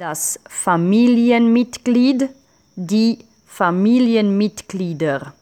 das Familienmitglied, die Familienmitglieder.